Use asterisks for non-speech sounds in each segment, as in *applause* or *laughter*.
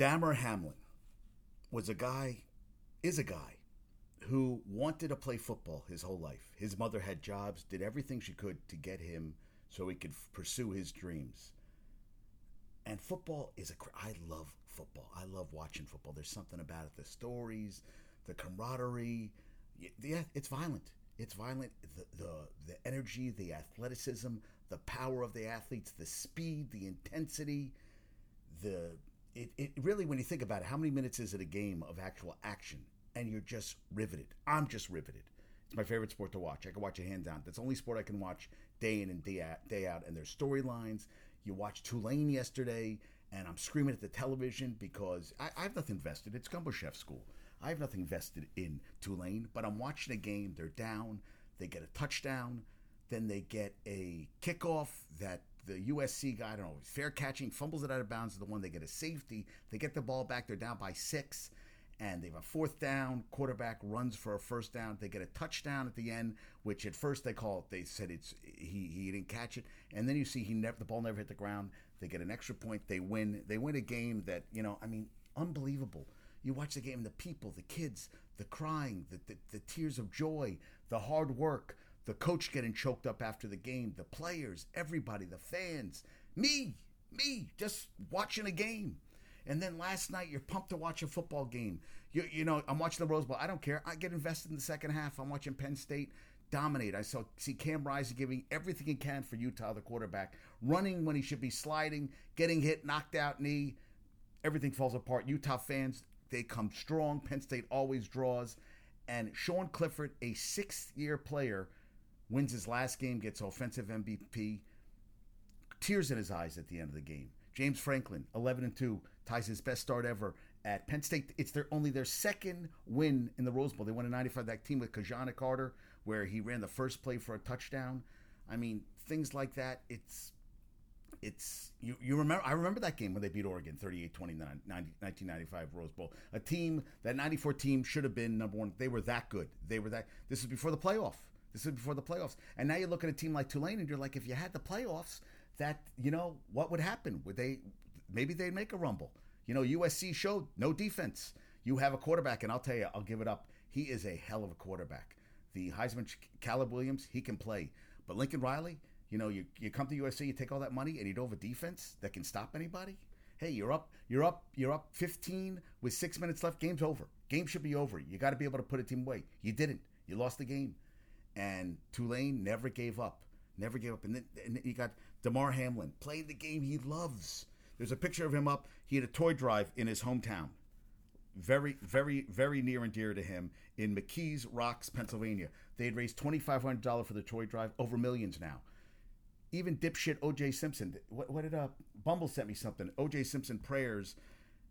Damar Hamlin was a guy, is a guy who wanted to play football his whole life. His mother had jobs, did everything she could to get him so he could pursue his dreams. And football is a. I love football. I love watching football. There's something about it. The stories, the camaraderie. Yeah, it's violent. It's violent. The, the the energy, the athleticism, the power of the athletes, the speed, the intensity, the it, it really when you think about it, how many minutes is it a game of actual action? And you're just riveted. I'm just riveted. It's my favorite sport to watch. I can watch it hand down. That's the only sport I can watch day in and day out. Day out. And there's storylines. You watch Tulane yesterday, and I'm screaming at the television because I, I have nothing vested. It's Gumbo Chef School. I have nothing vested in Tulane, but I'm watching a game. They're down. They get a touchdown. Then they get a kickoff that the USC guy, I don't know, fair catching, fumbles it out of bounds. is The one they get a safety. They get the ball back. They're down by six and they have a fourth down. Quarterback runs for a first down. They get a touchdown at the end, which at first they call it. They said it's he he didn't catch it, and then you see he never the ball never hit the ground. They get an extra point. They win. They win a game that you know. I mean, unbelievable. You watch the game, the people, the kids, the crying, the, the, the tears of joy, the hard work, the coach getting choked up after the game, the players, everybody, the fans, me, me, just watching a game. And then last night, you're pumped to watch a football game. You, you know, I'm watching the Rose Bowl. I don't care. I get invested in the second half. I'm watching Penn State dominate. I saw see Cam Rising giving everything he can for Utah, the quarterback, running when he should be sliding, getting hit, knocked out knee. Everything falls apart. Utah fans, they come strong. Penn State always draws. And Sean Clifford, a sixth year player, wins his last game, gets offensive MVP. Tears in his eyes at the end of the game. James Franklin, 11 and 2, ties his best start ever at Penn State. It's their only their second win in the Rose Bowl. They won a '95. That team with Ki-Jana Carter, where he ran the first play for a touchdown. I mean, things like that. It's it's you, you remember I remember that game when they beat Oregon 38-29 1995 Rose Bowl a team that 94 team should have been number 1 they were that good they were that this is before the playoff this is before the playoffs and now you look at a team like Tulane and you're like if you had the playoffs that you know what would happen would they maybe they'd make a rumble. You know, USC showed no defense. You have a quarterback, and I'll tell you, I'll give it up. He is a hell of a quarterback. The Heisman Caleb Williams, he can play. But Lincoln Riley, you know, you, you come to USC, you take all that money, and you don't have a defense that can stop anybody. Hey, you're up, you're up, you're up 15 with six minutes left. Game's over. Game should be over. You got to be able to put a team away. You didn't. You lost the game. And Tulane never gave up. Never gave up. And then, you got Damar Hamlin playing the game he loves. There's a picture of him up. He had a toy drive in his hometown. Very, very, very near and dear to him in McKees Rocks, Pennsylvania. They had raised $2,500 for the toy drive, over millions now. Even dipshit OJ Simpson. What, what did uh, Bumble sent me something? OJ Simpson prayers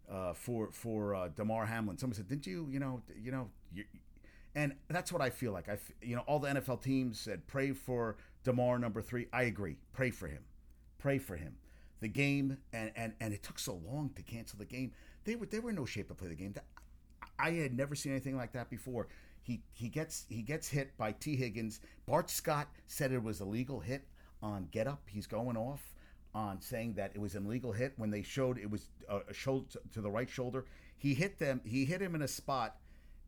uh, for for uh, Damar Hamlin. Someone said, "Didn't you, you know, you know?" And that's what I feel like. I, you know, all the NFL teams said, "Pray for Damar number three. I agree. Pray for him. Pray for him the game, and, and, and it took so long to cancel the game. They were they were in no shape to play the game. I had never seen anything like that before. He he gets he gets hit by Tee Higgins. Bart Scott said it was a legal hit on Get Up. He's going off on saying that it was an illegal hit when they showed it was uh, a shoulder to the right shoulder. He hit them. He hit him in a spot,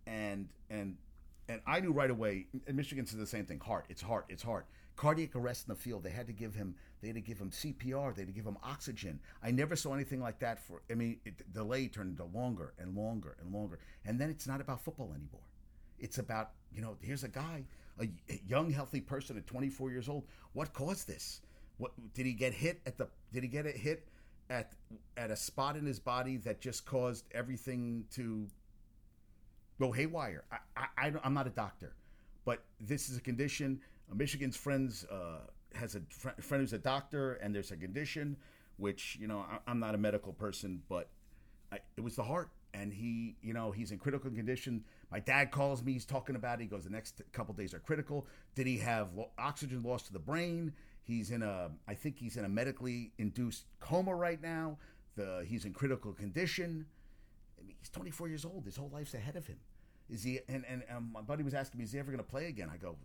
and and and I knew right away. And Michigan said the same thing. Heart. It's heart. It's heart cardiac arrest in the field. They had to give him they had to give him CPR. They had to give him oxygen. I never saw anything like that. For I mean, it, delay turned into longer and longer and longer. And then it's not about football anymore. It's about you know here's a guy, a, a young healthy person at 24 years old. What caused this? What did he get hit at the? Did he get it hit at at a spot in his body that just caused everything to go haywire? I, I, I'm not a doctor, but this is a condition Michigan's friends uh, has a fr- friend who's a doctor, and there's a condition which you know I, am not a medical person, but I, it was the heart, and he you know he's in critical condition. My dad calls me, he's talking about it. He goes, the next couple days are critical. Did he have lo- oxygen loss to the brain? He's in a, I think he's in a medically induced coma right now. The he's in critical condition. I mean, he's 24 years old. His whole life's ahead of him. Is he? And and my buddy was asking me, is he ever going to play again? I go,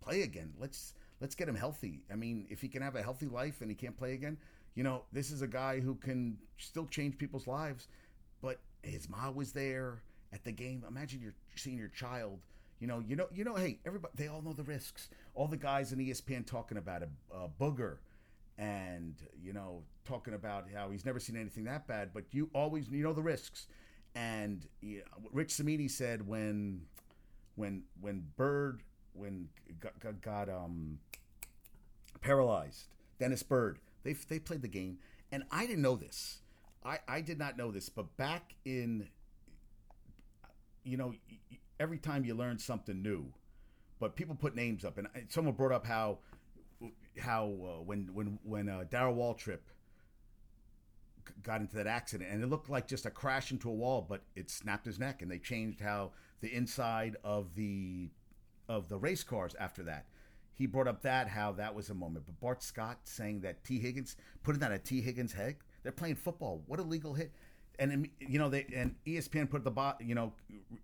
play again. Let's let's get him healthy. I mean, if he can have a healthy life and he can't play again, you know, this is a guy who can still change people's lives. but his mom was there at the game. Imagine you're seeing your child. You know, you know, you know. Hey, everybody, they all know the risks. All the guys in ESPN talking about a, uh, Booger, and you know, talking about how he's never seen anything that bad. But you always, you know, the risks. And you know, Rich Cimini said when, when, when Byrd, when got, got, got um, paralyzed, Dennis Byrd, they they played the game, and I didn't know this. I, I did not know this, but back in, you know, every time you learn something new, but people put names up, and someone brought up how, how uh, when when when uh, Darrell Waltrip got into that accident, and it looked like just a crash into a wall, but it snapped his neck, and they changed how the inside of the of the race cars after that. He brought up that how that was a moment, but Bart Scott saying that Tee Higgins putting that at Tee Higgins' head they're playing football. What a legal hit! And um, you know they and ESPN put the bot. You know,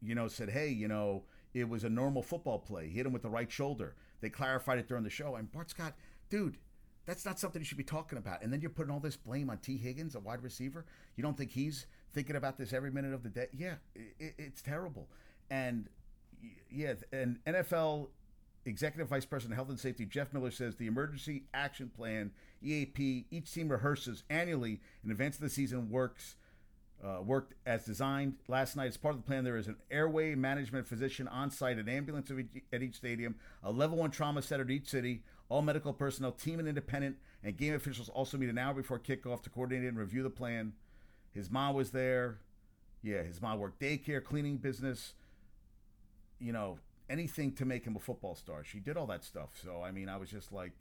you know said, hey, you know, it was a normal football play. Hit him with the right shoulder. They clarified it during the show. And Bart Scott, dude, that's not something you should be talking about. And then you're putting all this blame on Tee Higgins, a wide receiver. You don't think he's thinking about this every minute of the day? Yeah, it, it's terrible. And yeah, and NFL Executive Vice President Health and Safety Jeff Miller says the Emergency Action Plan (EAP) each team rehearses annually in advance of the season. Works uh, worked as designed last night. As part of the plan, there is an airway management physician on site, an ambulance at each stadium, a level one trauma center at each city. All medical personnel, team and independent, and game officials also meet an hour before kickoff to coordinate and review the plan. His mom was there. Yeah, his mom worked daycare, cleaning business. You know, anything to make him a football star. She did all that stuff. So I mean, I was just like,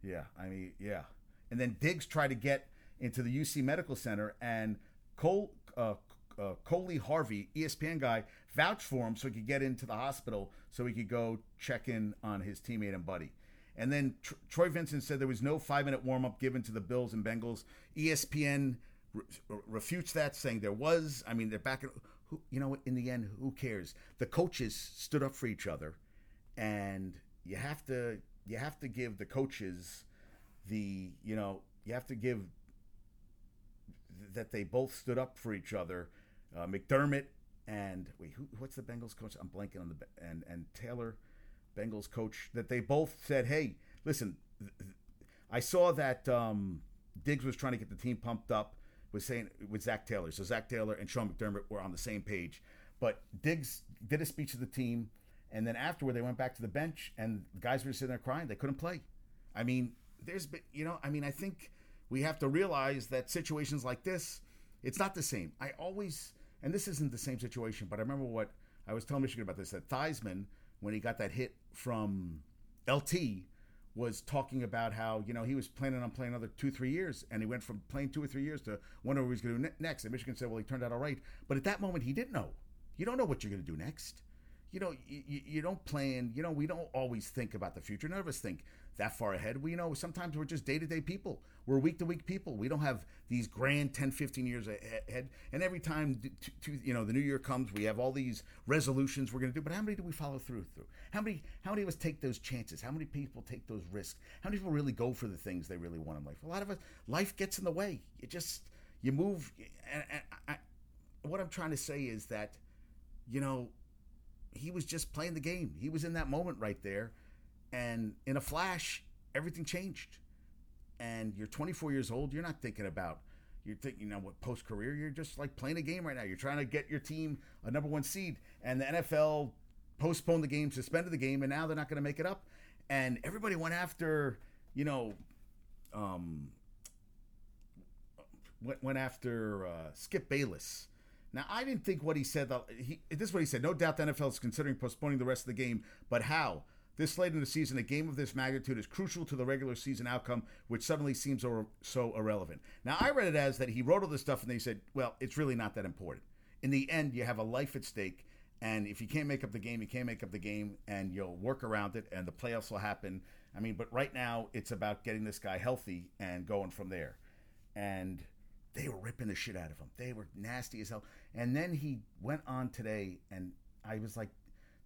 yeah, I mean, yeah. And then Diggs tried to get into the UC Medical Center, and Cole uh, uh, Coley Harvey, ESPN guy, vouched for him so he could get into the hospital so he could go check in on his teammate and buddy. And then Tr- Troy Vincent said there was no five minute warm up given to the Bills and Bengals. ESPN re- refutes that, saying there was. I mean, they're back. In, who, you know, in the end, who cares? The coaches stood up for each other, and you have to you have to give the coaches the you know you have to give that they both stood up for each other. Uh, McDermott and wait, who, what's the Bengals coach? I'm blanking on the and and Taylor, Bengals coach. That they both said, "Hey, listen, I saw that um, Diggs was trying to get the team pumped up was saying with Zac Taylor. So Zac Taylor and Sean McDermott were on the same page. But Diggs did a speech to the team, and then afterward they went back to the bench, and the guys were sitting there crying. They couldn't play. I mean, there's been, you know, I mean, I think we have to realize that situations like this, it's not the same. I always, and this isn't the same situation, but I remember what I was telling Michigan about this that Theismann, when he got that hit from LT, was talking about how you know he was planning on playing another two three years, and he went from playing two or three years to wondering what he was going to do next. And Michigan said, "Well, he turned out all right," but at that moment he didn't know. You don't know what you're going to do next. You know, you, you don't plan. You know, we don't always think about the future. None of us think that far ahead. We know sometimes we're just day to day people. We're week to week people. We don't have these grand 10, 15 years ahead. And every time to, to, you know the new year comes, we have all these resolutions we're going to do. But how many do we follow through? Through how many? How many of us take those chances? How many people take those risks? How many people really go for the things they really want in life? A lot of us, life gets in the way. You just you move. And, and I, what I'm trying to say is that, you know, he was just playing the game. He was in that moment right there, and in a flash, everything changed and you're 24 years old, you're not thinking about you're thinking, you know, what post career, you're just like playing a game right now. You're trying to get your team a number one seed, and the NFL postponed the game, suspended the game, and now they're not going to make it up. And everybody went after, you know, um, went, went after uh, Skip Bayless. Now, I didn't think what he said. He, this is what he said. No doubt the NFL is considering postponing the rest of the game, but how? This late in the season, a game of this magnitude is crucial to the regular season outcome, which suddenly seems so irrelevant. Now, I read it as that he wrote all this stuff and they said, well, it's really not that important. In the end, you have a life at stake, and if you can't make up the game, you can't make up the game, and you'll work around it, and the playoffs will happen. I mean, but right now, it's about getting this guy healthy and going from there. And they were ripping the shit out of him. They were nasty as hell. And then he went on today, and I was like,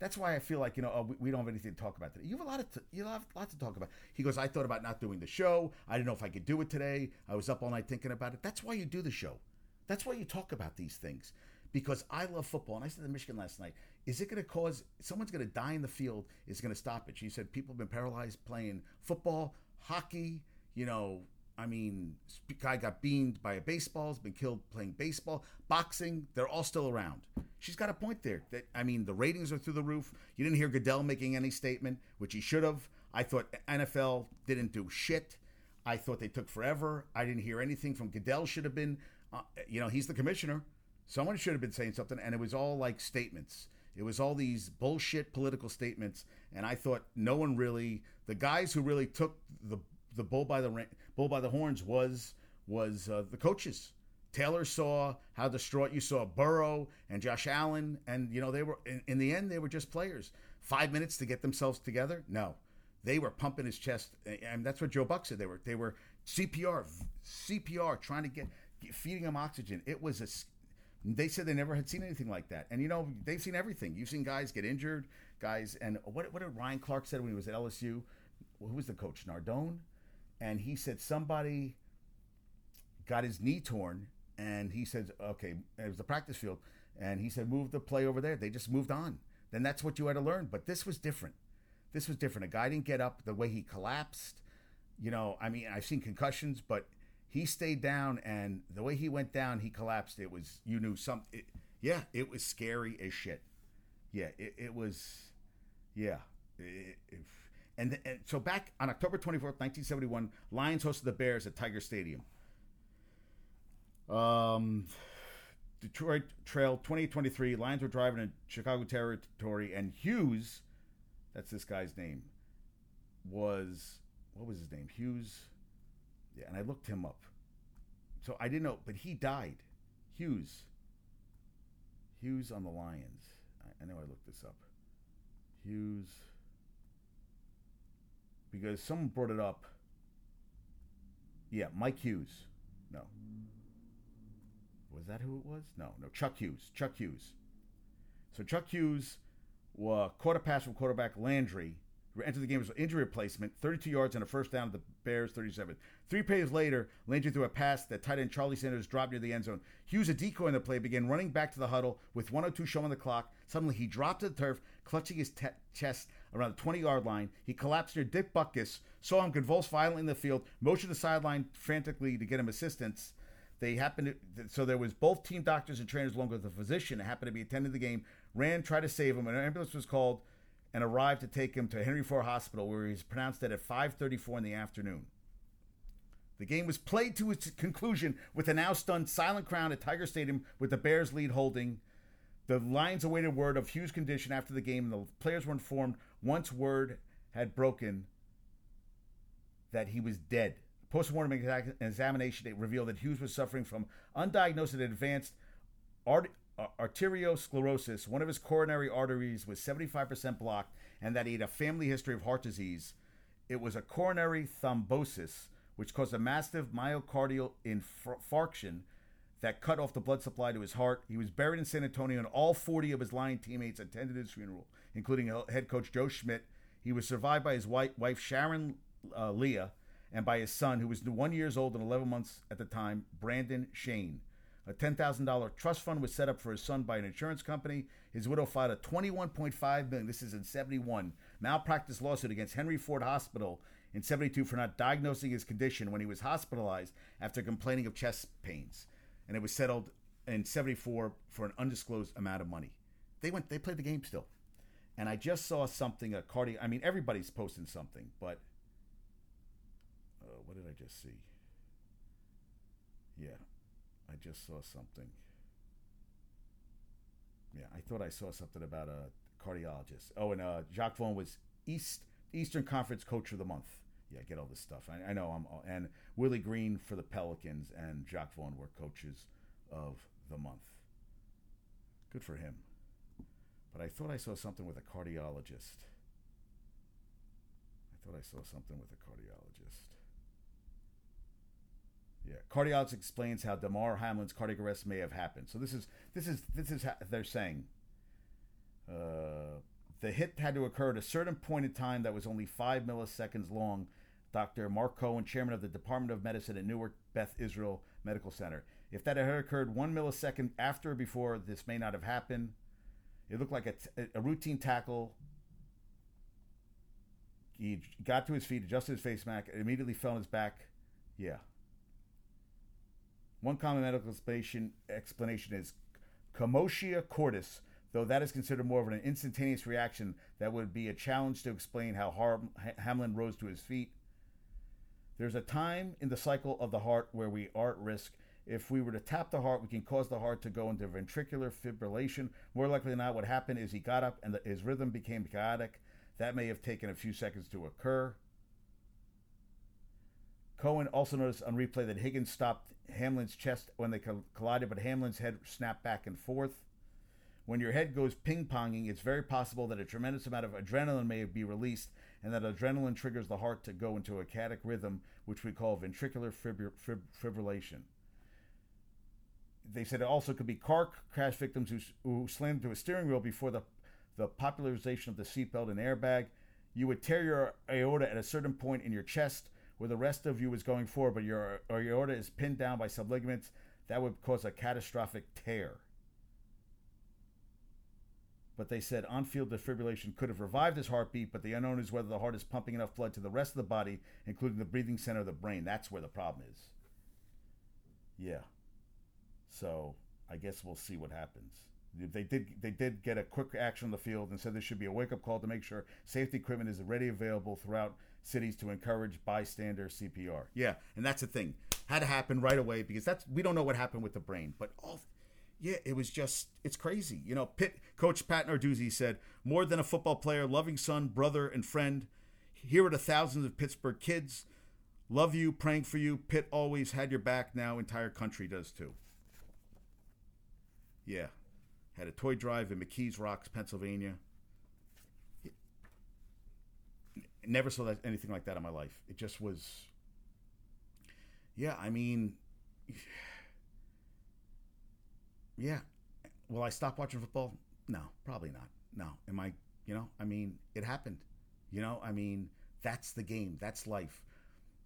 that's why I feel like you know oh, we, don't have anything to talk about today. You have a lot of t- you have a lot to talk about. He goes, I thought about not doing the show. I didn't know if I could do it today. I was up all night thinking about it. That's why you do the show. That's why you talk about these things. Because I love football, and I said to Michigan last night, is it going to cause someone's going to die in the field? Is going to stop it? She said people have been paralyzed playing football, hockey. You know, I mean, guy got beamed by a baseball, has been killed playing baseball, boxing. They're all still around. She's got a point there. That I mean, the ratings are through the roof. You didn't hear Goodell making any statement, which he should have. I thought NFL didn't do shit. I thought they took forever. I didn't hear anything from Goodell. Should have been, uh, you know, he's the commissioner. Someone should have been saying something, and it was all like statements. It was all these bullshit political statements, and I thought no one really. The guys who really took the the bull by the bull by the horns was was uh, the coaches. Taylor saw how distraught you saw Burrow and Josh Allen, and you know they were in, in the end they were just players. Five minutes to get themselves together. No, they were pumping his chest, and that's what Joe Buck said. They were they were CPR, CPR, trying to get feeding him oxygen. It was a. They said they never had seen anything like that, and you know they've seen everything. You've seen guys get injured, guys, and what what did Ryan Clark said when he was at LSU? Who was the coach? Nardone, and he said somebody got his knee torn, and he said, okay, it was the practice field, and he said move the play over there. They just moved on. Then that's what you had to learn. But this was different this was different. A guy didn't get up the way he collapsed. You know, I mean, I've seen concussions, but he stayed down, and the way he went down, he collapsed. It was you knew some. It, yeah, it was scary as shit. Yeah, it, it was. Yeah, it, and, and so back on October twenty fourth, nineteen seventy one, Lions hosted the Bears at Tiger Stadium. Um, Detroit Trail twenty twenty three. Lions were driving in Chicago territory, and Hughes that's this guy's name, was what was his name? Hughes. Yeah, and I looked him up. So I didn't know, but he died. Hughes. Hughes on the Lions. I, I know I looked this up. Hughes. Because someone brought it up. Yeah, Mike Hughes. No. Was that who it was? No, no. Chuck Hughes. Chuck Hughes. So Chuck Hughes uh, caught a pass from quarterback Landry, entered the game as an injury replacement, 32 yards and a first down to the Bears, 37. Three plays later, Landry threw a pass that tight end Charlie Sanders dropped near the end zone. Hughes, a decoy in the play, began running back to the huddle with 102 showing the clock. Suddenly, he dropped to the turf, clutching his te- chest around the 20 yard line. He collapsed near Dick Butkus, saw him convulse violently in the field, motioned the sideline frantically to get him assistance. They happened to, so there was both team doctors and trainers along with a physician that happened to be attending the game. Ran tried to save him. An ambulance was called and arrived to take him to Henry Ford Hospital, where he was pronounced dead at 5:34 in the afternoon. The game was played to its conclusion with a now stunned silent crowd at Tiger Stadium, with the Bears lead holding. The Lions awaited word of Hughes' condition after the game, and the players were informed once word had broken that he was dead. Post-mortem examination revealed that Hughes was suffering from undiagnosed and advanced art- uh, arteriosclerosis. One of his coronary arteries was 75% blocked, and that he had a family history of heart disease. It was a coronary thrombosis, which caused a massive myocardial infarction that cut off the blood supply to his heart. He was buried in San Antonio, and all 40 of his Lion teammates attended his funeral, including head coach Joe Schmidt. He was survived by his wife, Sharon uh, Leah, and by his son, who was one years old and 11 months at the time, Brandon Shane. A $10,000 trust fund was set up for his son by an insurance company. His widow filed a 21.5 million, This is in 71 malpractice lawsuit against Henry Ford Hospital in 72 for not diagnosing his condition when he was hospitalized after complaining of chest pains, and it was settled in 74 for an undisclosed amount of money. They went. They played the game still, and I just saw something. A cardi I mean, everybody's posting something, but what did I just see? Yeah, I just saw something. Yeah, I thought I saw something about a cardiologist. Oh, and uh, Jacque Vaughn was East Eastern Conference Coach of the Month. Yeah, get all this stuff. I, I know I'm and Willie Green for the Pelicans and Jacque Vaughn were coaches of the month. Good for him. But I thought I saw something with a cardiologist. I thought I saw something with a cardiologist. Yeah, cardiologist explains how Damar Hamlin's cardiac arrest may have happened. So this is this is this is how they're saying. Uh, the hit had to occur at a certain point in time that was only five milliseconds long. Dr. Mark Cohen, chairman of the Department of Medicine at Newark Beth Israel Medical Center. If that had occurred one millisecond after or before, this may not have happened. It looked like a, a routine tackle. He got to his feet, adjusted his face mask, immediately fell on his back. Yeah. One common medical explanation, explanation is commotio cordis, though that is considered more of an instantaneous reaction that would be a challenge to explain how Har- Hamlin rose to his feet. There's a time in the cycle of the heart where we are at risk. If we were to tap the heart, we can cause the heart to go into ventricular fibrillation. More likely than not, what happened is he got up and the, his rhythm became chaotic. That may have taken a few seconds to occur. Cohen also noticed on replay that Higgins stopped Hamlin's chest when they collided, but Hamlin's head snapped back and forth. When your head goes ping ponging, it's very possible that a tremendous amount of adrenaline may be released, and that adrenaline triggers the heart to go into a cardiac rhythm, which we call ventricular fib- fibrillation. They said it also could be car crash victims who, who slammed into a steering wheel before the, the popularization of the seatbelt and airbag. You would tear your aorta at a certain point in your chest where the rest of you is going forward, but your aorta is pinned down by subligaments. That would cause a catastrophic tear but they said on field defibrillation could have revived his heartbeat, but the unknown is whether the heart is pumping enough blood to the rest of the body, including the breathing center of the brain. That's where the problem is. Yeah. So I guess we'll see what happens. They did they did get a quick action on the field and said there should be a wake up call to make sure safety equipment is ready available throughout cities to encourage bystander CPR. Yeah, and that's the thing. Had to happen right away because that's we don't know what happened with the brain, but all yeah, it was just it's crazy. You know, Pitt coach Pat Narduzzi said, "More than a football player, loving son, brother, and friend. Here are the thousands of Pittsburgh kids. Love you, praying for you. Pitt always had your back. Now entire country does too." Yeah, had a toy drive in McKees Rocks, Pennsylvania. Never saw that anything like that in my life. It just was. Yeah, I mean yeah. Will I stop watching football? No, probably not. No. Am I, you know, I mean, it happened. You know, I mean, that's the game. That's life.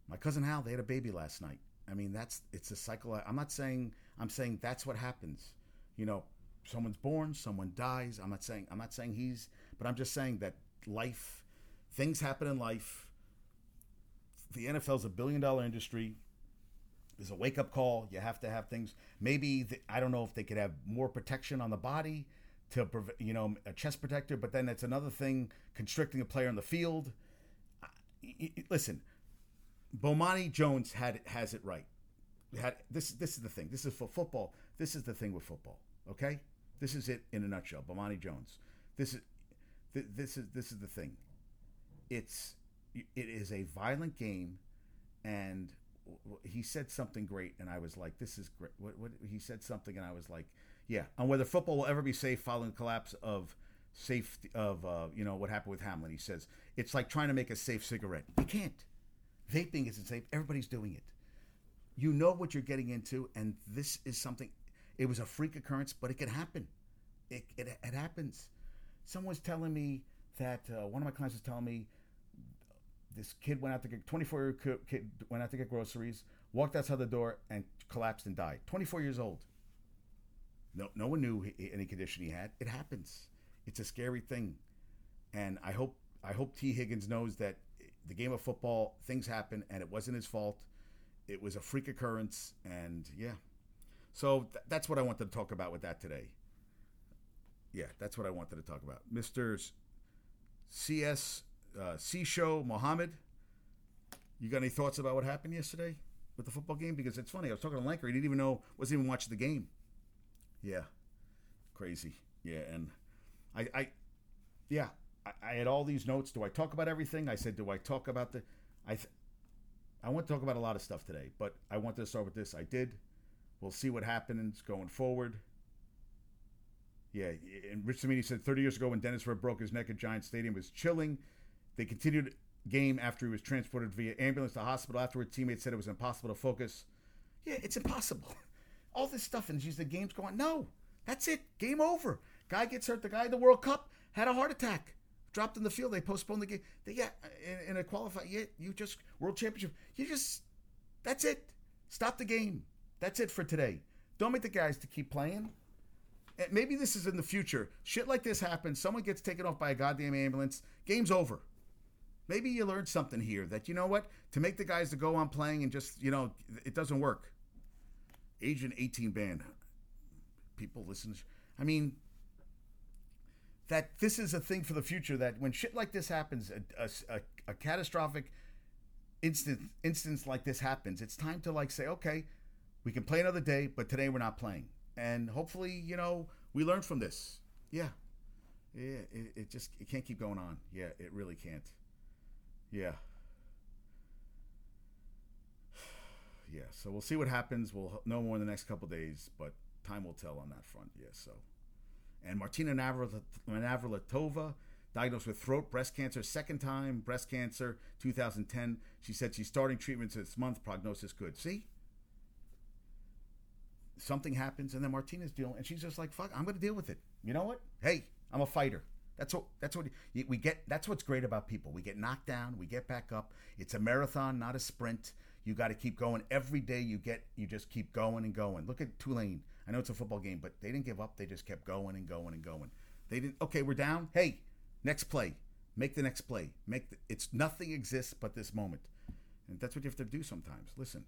My cousin Hal, they had a baby last night. I mean, that's, it's a cycle. I'm not saying, I'm saying that's what happens. You know, someone's born, someone dies. I'm not saying, I'm not saying he's, but I'm just saying that life, things happen in life. The NFL's a billion dollar industry there's a wake up call. You have to have things. Maybe the, I don't know if they could have more protection on the body to prevent, you know a chest protector, but then it's another thing constricting a player on the field. Listen, Bomani Jones had has it right. Had this this is the thing. This is for football. This is the thing with football. Okay, this is it in a nutshell. Bomani Jones. This is this is this is the thing. It's it is a violent game, and he said something great, and I was like, "This is great." What, what he said something, and I was like, "Yeah." On whether football will ever be safe following the collapse of safety of uh, you know what happened with Hamlin. He says it's like trying to make a safe cigarette. You can't. Vaping isn't safe. Everybody's doing it. You know what you're getting into, and this is something. It was a freak occurrence, but it can happen. It it, it happens. Someone's telling me that uh, one of my clients was telling me this kid went out to get 24 year kid went out to get groceries, walked outside the door and collapsed and died. 24 years old. No, no one knew any condition he had. It happens. It's a scary thing, and I hope I hope Tee Higgins knows that the game of football things happen and it wasn't his fault. It was a freak occurrence, and yeah. So th- that's what I wanted to talk about with that today. Yeah, that's what I wanted to talk about, Mister CS uh, Show Mohammed. You got any thoughts about what happened yesterday with the football game? Because it's funny. I was talking to Lanker. He didn't even know, wasn't even watching the game. Yeah, crazy. Yeah, and I, I yeah, I, I, had all these notes. Do I talk about everything? I said, do I talk about the? I, th- I want to talk about a lot of stuff today, but I want to start with this. I did. We'll see what happens going forward. Yeah, and Rich Cimini said 30 years ago when Dennis Webb broke his neck at Giant Stadium was chilling. They continued game after he was transported via ambulance to hospital. Afterward, teammates said it was impossible to focus. Yeah, it's impossible. *laughs* All this stuff, and she's the game's going. No, that's it. Game over. Guy gets hurt. The guy in the World Cup had a heart attack. Dropped in the field. They postponed the game. They yeah, in, in a qualify. Yeah, you just world championship. You just that's it. Stop the game. That's it for today. Don't make the guys to keep playing. And maybe this is in the future. Shit like this happens. Someone gets taken off by a goddamn ambulance. Game's over. Maybe you learned something here that you know what to make the guys to go on playing and just you know it doesn't work. Agent 18 band People listen. I mean, that this is a thing for the future. That when shit like this happens, a, a, a, catastrophic instance instance like this happens, it's time to like say, okay, we can play another day, but today we're not playing, and hopefully, you know, we learn from this. Yeah, yeah, it, it just it can't keep going on. Yeah, it really can't. Yeah. Yeah, so we'll see what happens. We'll know more in the next couple days, but time will tell on that front. Yeah, so. And Martina Navratilova, diagnosed with throat breast cancer, second time breast cancer, 2010. She said she's starting treatments this month. Prognosis good. See? Something happens, and then Martina's dealing, and she's just like, "Fuck, I'm going to deal with it." You know what? Hey, I'm a fighter. That's what that's what we get. That's what's great about people. We get knocked down, we get back up. It's a marathon, not a sprint. You got to keep going every day. You get you just keep going and going. Look at Tulane. I know it's a football game, but they didn't give up. They just kept going and going and going. They didn't. Okay, we're down. Hey, next play. Make the next play. Make the, it's nothing exists but this moment, and that's what you have to do sometimes. Listen,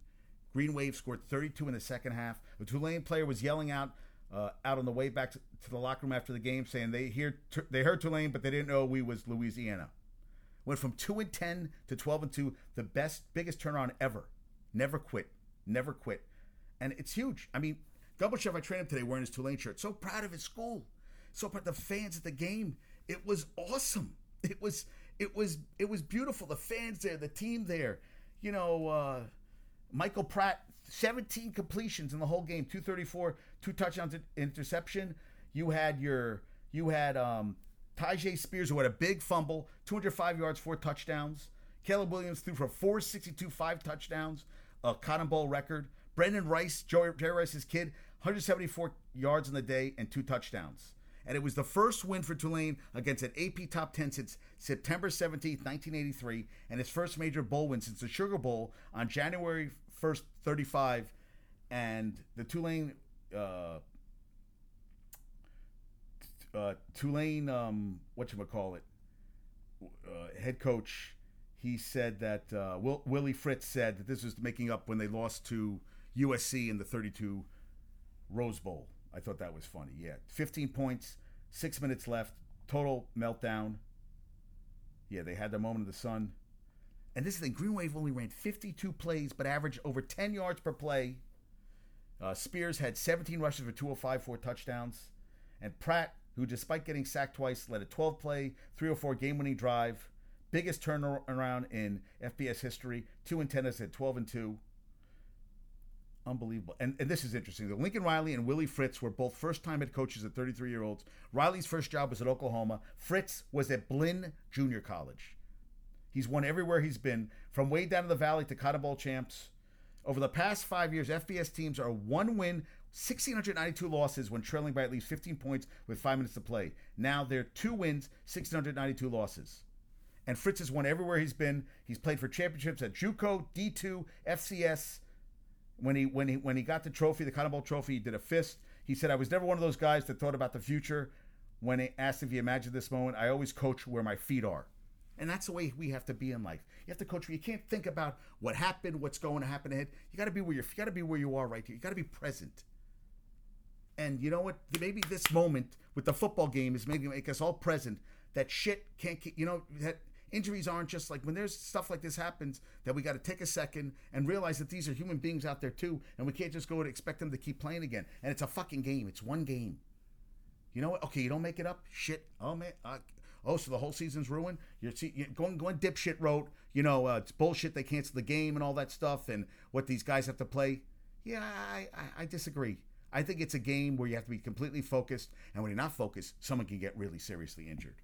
Green Wave scored 32 in the second half. A Tulane player was yelling out uh, out on the way back to, to, the locker room after the game, saying they hear they heard Tulane, but they didn't know we was Louisiana. Went from two and ten to twelve and two, the best, biggest turnaround ever. Never quit, never quit, and it's huge. I mean, Double Chef, I trained him today wearing his Tulane shirt. So proud of his school, so proud. of The fans at the game, it was awesome. It was, it was, it was beautiful. The fans there, the team there. You know, uh, Michael Pratt 17 completions in the whole game, 234, two touchdowns, interception. You had your you had um Tyjae Spears who had a big fumble, 205 yards, four touchdowns. Caleb Williams threw for 462, five touchdowns, a Cotton Bowl record. Brendan Rice, Jerry, Jerry Rice's kid, 174 yards in the day and two touchdowns. And it was the first win for Tulane against an AP top 10 since September 17, 1983, and his first major bowl win since the Sugar Bowl on January first 35, and the Tulane uh, uh, Tulane um, what you call it uh, head coach. He said that uh, Will, Willie Fritz said that this was making up when they lost to USC in the 32 Rose Bowl. I thought that was funny. Yeah, 15 points, six minutes left, total meltdown. Yeah, they had the moment of the sun. And this is the Green Wave only ran 52 plays, but averaged over 10 yards per play. Uh, Spears had 17 rushes for 205, four touchdowns. And Pratt, who despite getting sacked twice, led a 12 play, 304 game winning drive. Biggest turnaround in FBS history. 2 antennas 10 has had 12 and 2. Unbelievable. And, and this is interesting. The Lincoln Riley and Willie Fritz were both first time head coaches at 33 year olds. Riley's first job was at Oklahoma. Fritz was at Blinn Junior College. He's won everywhere he's been, from way down in the valley to Cotton Bowl champs. Over the past five years, FBS teams are one win, 1,692 losses when trailing by at least 15 points with five minutes to play. Now they're two wins, 1,692 losses. And Fritz has won everywhere he's been. He's played for championships at JUCO, D2, FCS. When he when he when he got the trophy, the Cotton Bowl trophy, he did a fist. He said, "I was never one of those guys that thought about the future. When he asked if he imagined this moment, I always coach where my feet are." And that's the way we have to be in life. You have to coach. You can't think about what happened, what's going to happen ahead. You got to be where you're. You got to be where you are right here. You got to be present. And you know what? Maybe this moment with the football game is maybe make us all present. That shit can't. You know that injuries aren't just like when there's stuff like this happens that we got to take a second and realize that these are human beings out there too, and we can't just go and expect them to keep playing again. And it's a fucking game. It's one game. You know what? Okay, you don't make it up. Shit. Oh man. Uh, oh, so the whole season's ruined. You're, you're going going dipshit wrote. You know, uh, it's bullshit. They cancel the game and all that stuff, and what these guys have to play. Yeah, I, I, I disagree. I think it's a game where you have to be completely focused, and when you're not focused, someone can get really seriously injured,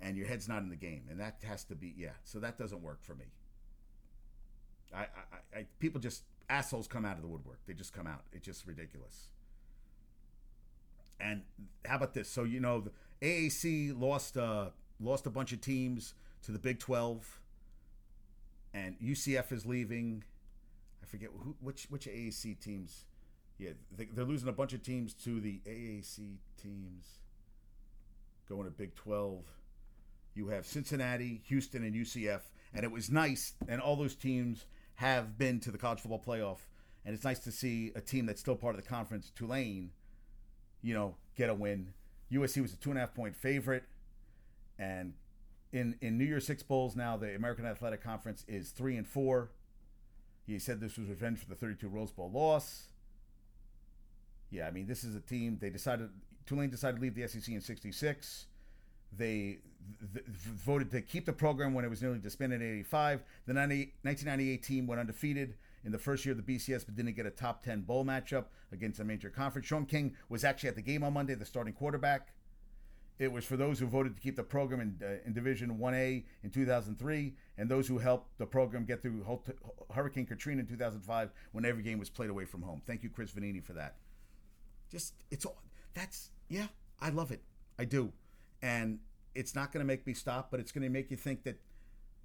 and your head's not in the game, and that has to be yeah. So that doesn't work for me. I, I, I people just assholes come out of the woodwork. They just come out. It's just ridiculous. And how about this? So you know, the AAC lost uh, lost a bunch of teams to the Big Twelve, and UCF is leaving. I forget who, which which AAC teams Yeah, they, they're losing a bunch of teams to the AAC teams. Going to Big 12. You have Cincinnati, Houston, and UCF. And it was nice, and all those teams have been to the college football playoff. And it's nice to see a team that's still part of the conference, Tulane, you know, get a win. USC was a two and a half point favorite. And in, in New Year's Six Bowls now, the American Athletic Conference is three and four. He said this was revenge for the 32 Rose Bowl loss. Yeah, I mean, this is a team. They decided Tulane decided to leave the SEC in '66. They th- voted to keep the program when it was nearly disbanded in '85. The 90, 1998 team went undefeated in the first year of the BCS, but didn't get a top 10 bowl matchup against a major conference. Shaun King was actually at the game on Monday, the starting quarterback. It was for those who voted to keep the program in, uh, in Division 1A in 2003 and those who helped the program get through Hurricane Katrina in 2005 when every game was played away from home. Thank you, Chris Vannini, for that. Just, it's all, that's, yeah, I love it. I do. And it's not going to make me stop, but it's going to make you think that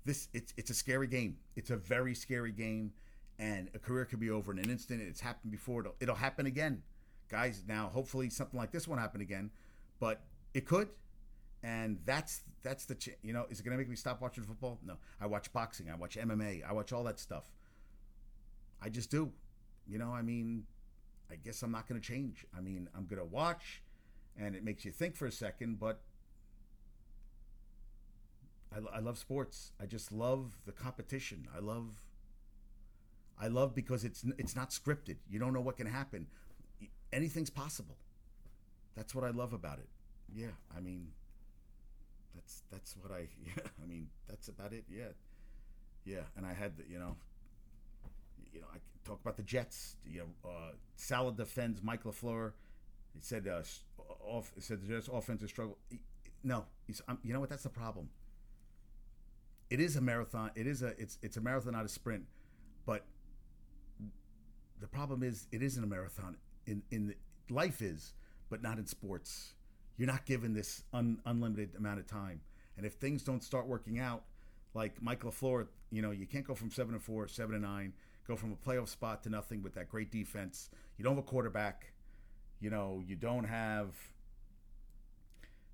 this, it's, it's a scary game. It's a very scary game. And a career could be over in an instant. It's happened before. It'll, it'll happen again. Guys, now hopefully something like this won't happen again. But it could, and that's that's the ch- you know is it gonna make me stop watching football? No, I watch boxing, I watch MMA, I watch all that stuff. I just do, you know. I mean, I guess I'm not gonna change. I mean, I'm gonna watch, and it makes you think for a second, but. I, I love sports. I just love the competition. I love I love because it's it's not scripted. You don't know what can happen. Anything's possible. That's what I love about it yeah, I mean, that's that's what I *laughs* yeah, I mean that's about it. Yeah, yeah, and I had the, you know, you know I talk about the Jets. You know, uh, Saleh defends Mike LaFleur. He said uh, off. He said the Jets offensive struggle. No, he's um, you know what? That's the problem. It is a marathon. It is a it's it's a marathon, not a sprint. But the problem is, it isn't a marathon. In in the, life is, but not in sports you're not given this un, unlimited amount of time. And if things don't start working out, like Mike LaFleur, you know, you can't go from seven and four, seven and nine, go from a playoff spot to nothing with that great defense. You don't have a quarterback. You know, you don't have.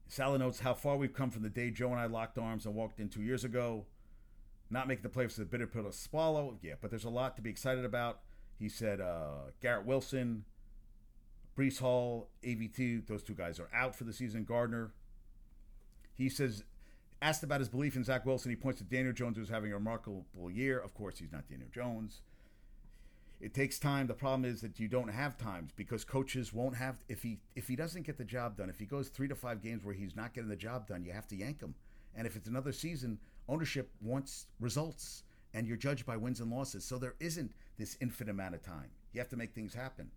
Saleh notes how far we've come from the day Joe and I locked arms and walked in two years ago. Not making the playoffs is a bitter pill to swallow. Yeah, but there's a lot to be excited about. He said uh, Garrett Wilson, Breece Hall, AVT, those two guys are out for the season. Gardner, he says, asked about his belief in Zach Wilson, he points to Daniel Jones, who's having a remarkable year. Of course, he's not Daniel Jones. It takes time. The problem is that you don't have times because coaches won't have. If he if he doesn't get the job done, if he goes three to five games where he's not getting the job done, you have to yank him. And if it's another season, ownership wants results, and you're judged by wins and losses. So there isn't this infinite amount of time. You have to make things happen.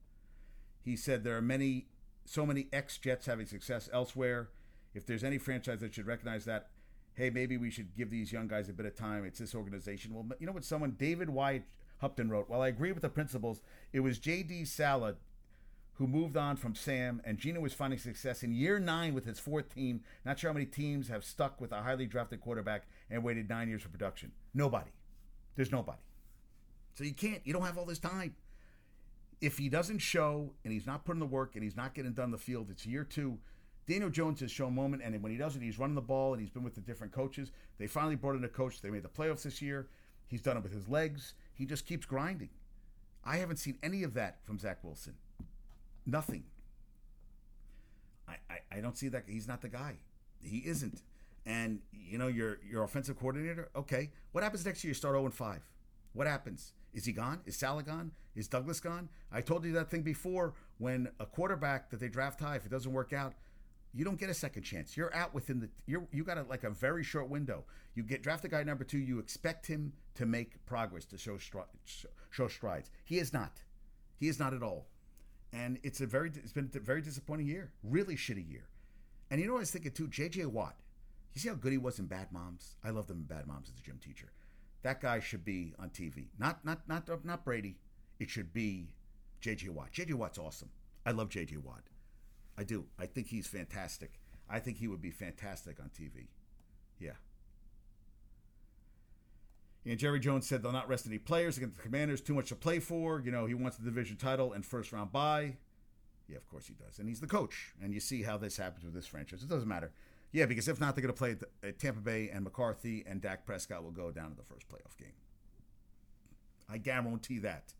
He said there are many, so many ex Jets having success elsewhere. If there's any franchise that should recognize that, hey, maybe we should give these young guys a bit of time. It's this organization. Well, you know what? Someone, David Wyatt Hupton wrote, while I agree with the principles, it was J.D. Saleh who moved on from Sam, and Geno was finding success in year nine with his fourth team. Not sure how many teams have stuck with a highly drafted quarterback and waited nine years for production. Nobody. There's nobody. So you can't, you don't have all this time if he doesn't show and he's not putting the work and he's not getting done the field, it's year two. Daniel Jones has shown moment, and when he doesn't, he's running the ball and he's been with the different coaches. They finally brought in a coach. They made the playoffs this year. He's done it with his legs. He just keeps grinding. I haven't seen any of that from Zach Wilson. Nothing. I, I, I don't see that. He's not the guy. He isn't. And you know, your your offensive coordinator. Okay, what happens next year? You start zero oh and five. What happens? Is he gone? Is Saleh gone? Is Douglas gone? I told you that thing before. When a quarterback that they draft high, if it doesn't work out, you don't get a second chance. You're out within the you're you got a, like a very short window. You get draft a guy number two. You expect him to make progress to show show strides. He is not. He is not at all. And it's a very it's been a very disappointing year. Really shitty year. And you know what I was thinking too? J.J. Watt. You see how good he was in Bad Moms? I loved him in Bad Moms as a gym teacher. That guy should be on TV. Not not not not Brady. It should be J.J. Watt. J.J. Watt's awesome. I love J.J. Watt. I do. I think he's fantastic. I think he would be fantastic on TV. Yeah. And Jerry Jones said they'll not rest any players against the Commanders. Too much to play for. You know, he wants the division title and first round bye. Yeah, of course he does. And he's the coach. And you see how this happens with this franchise. It doesn't matter. Yeah, because if not, they're going to play at uh, Tampa Bay, and McCarthy and Dak Prescott will go down to the first playoff game. I guarantee that.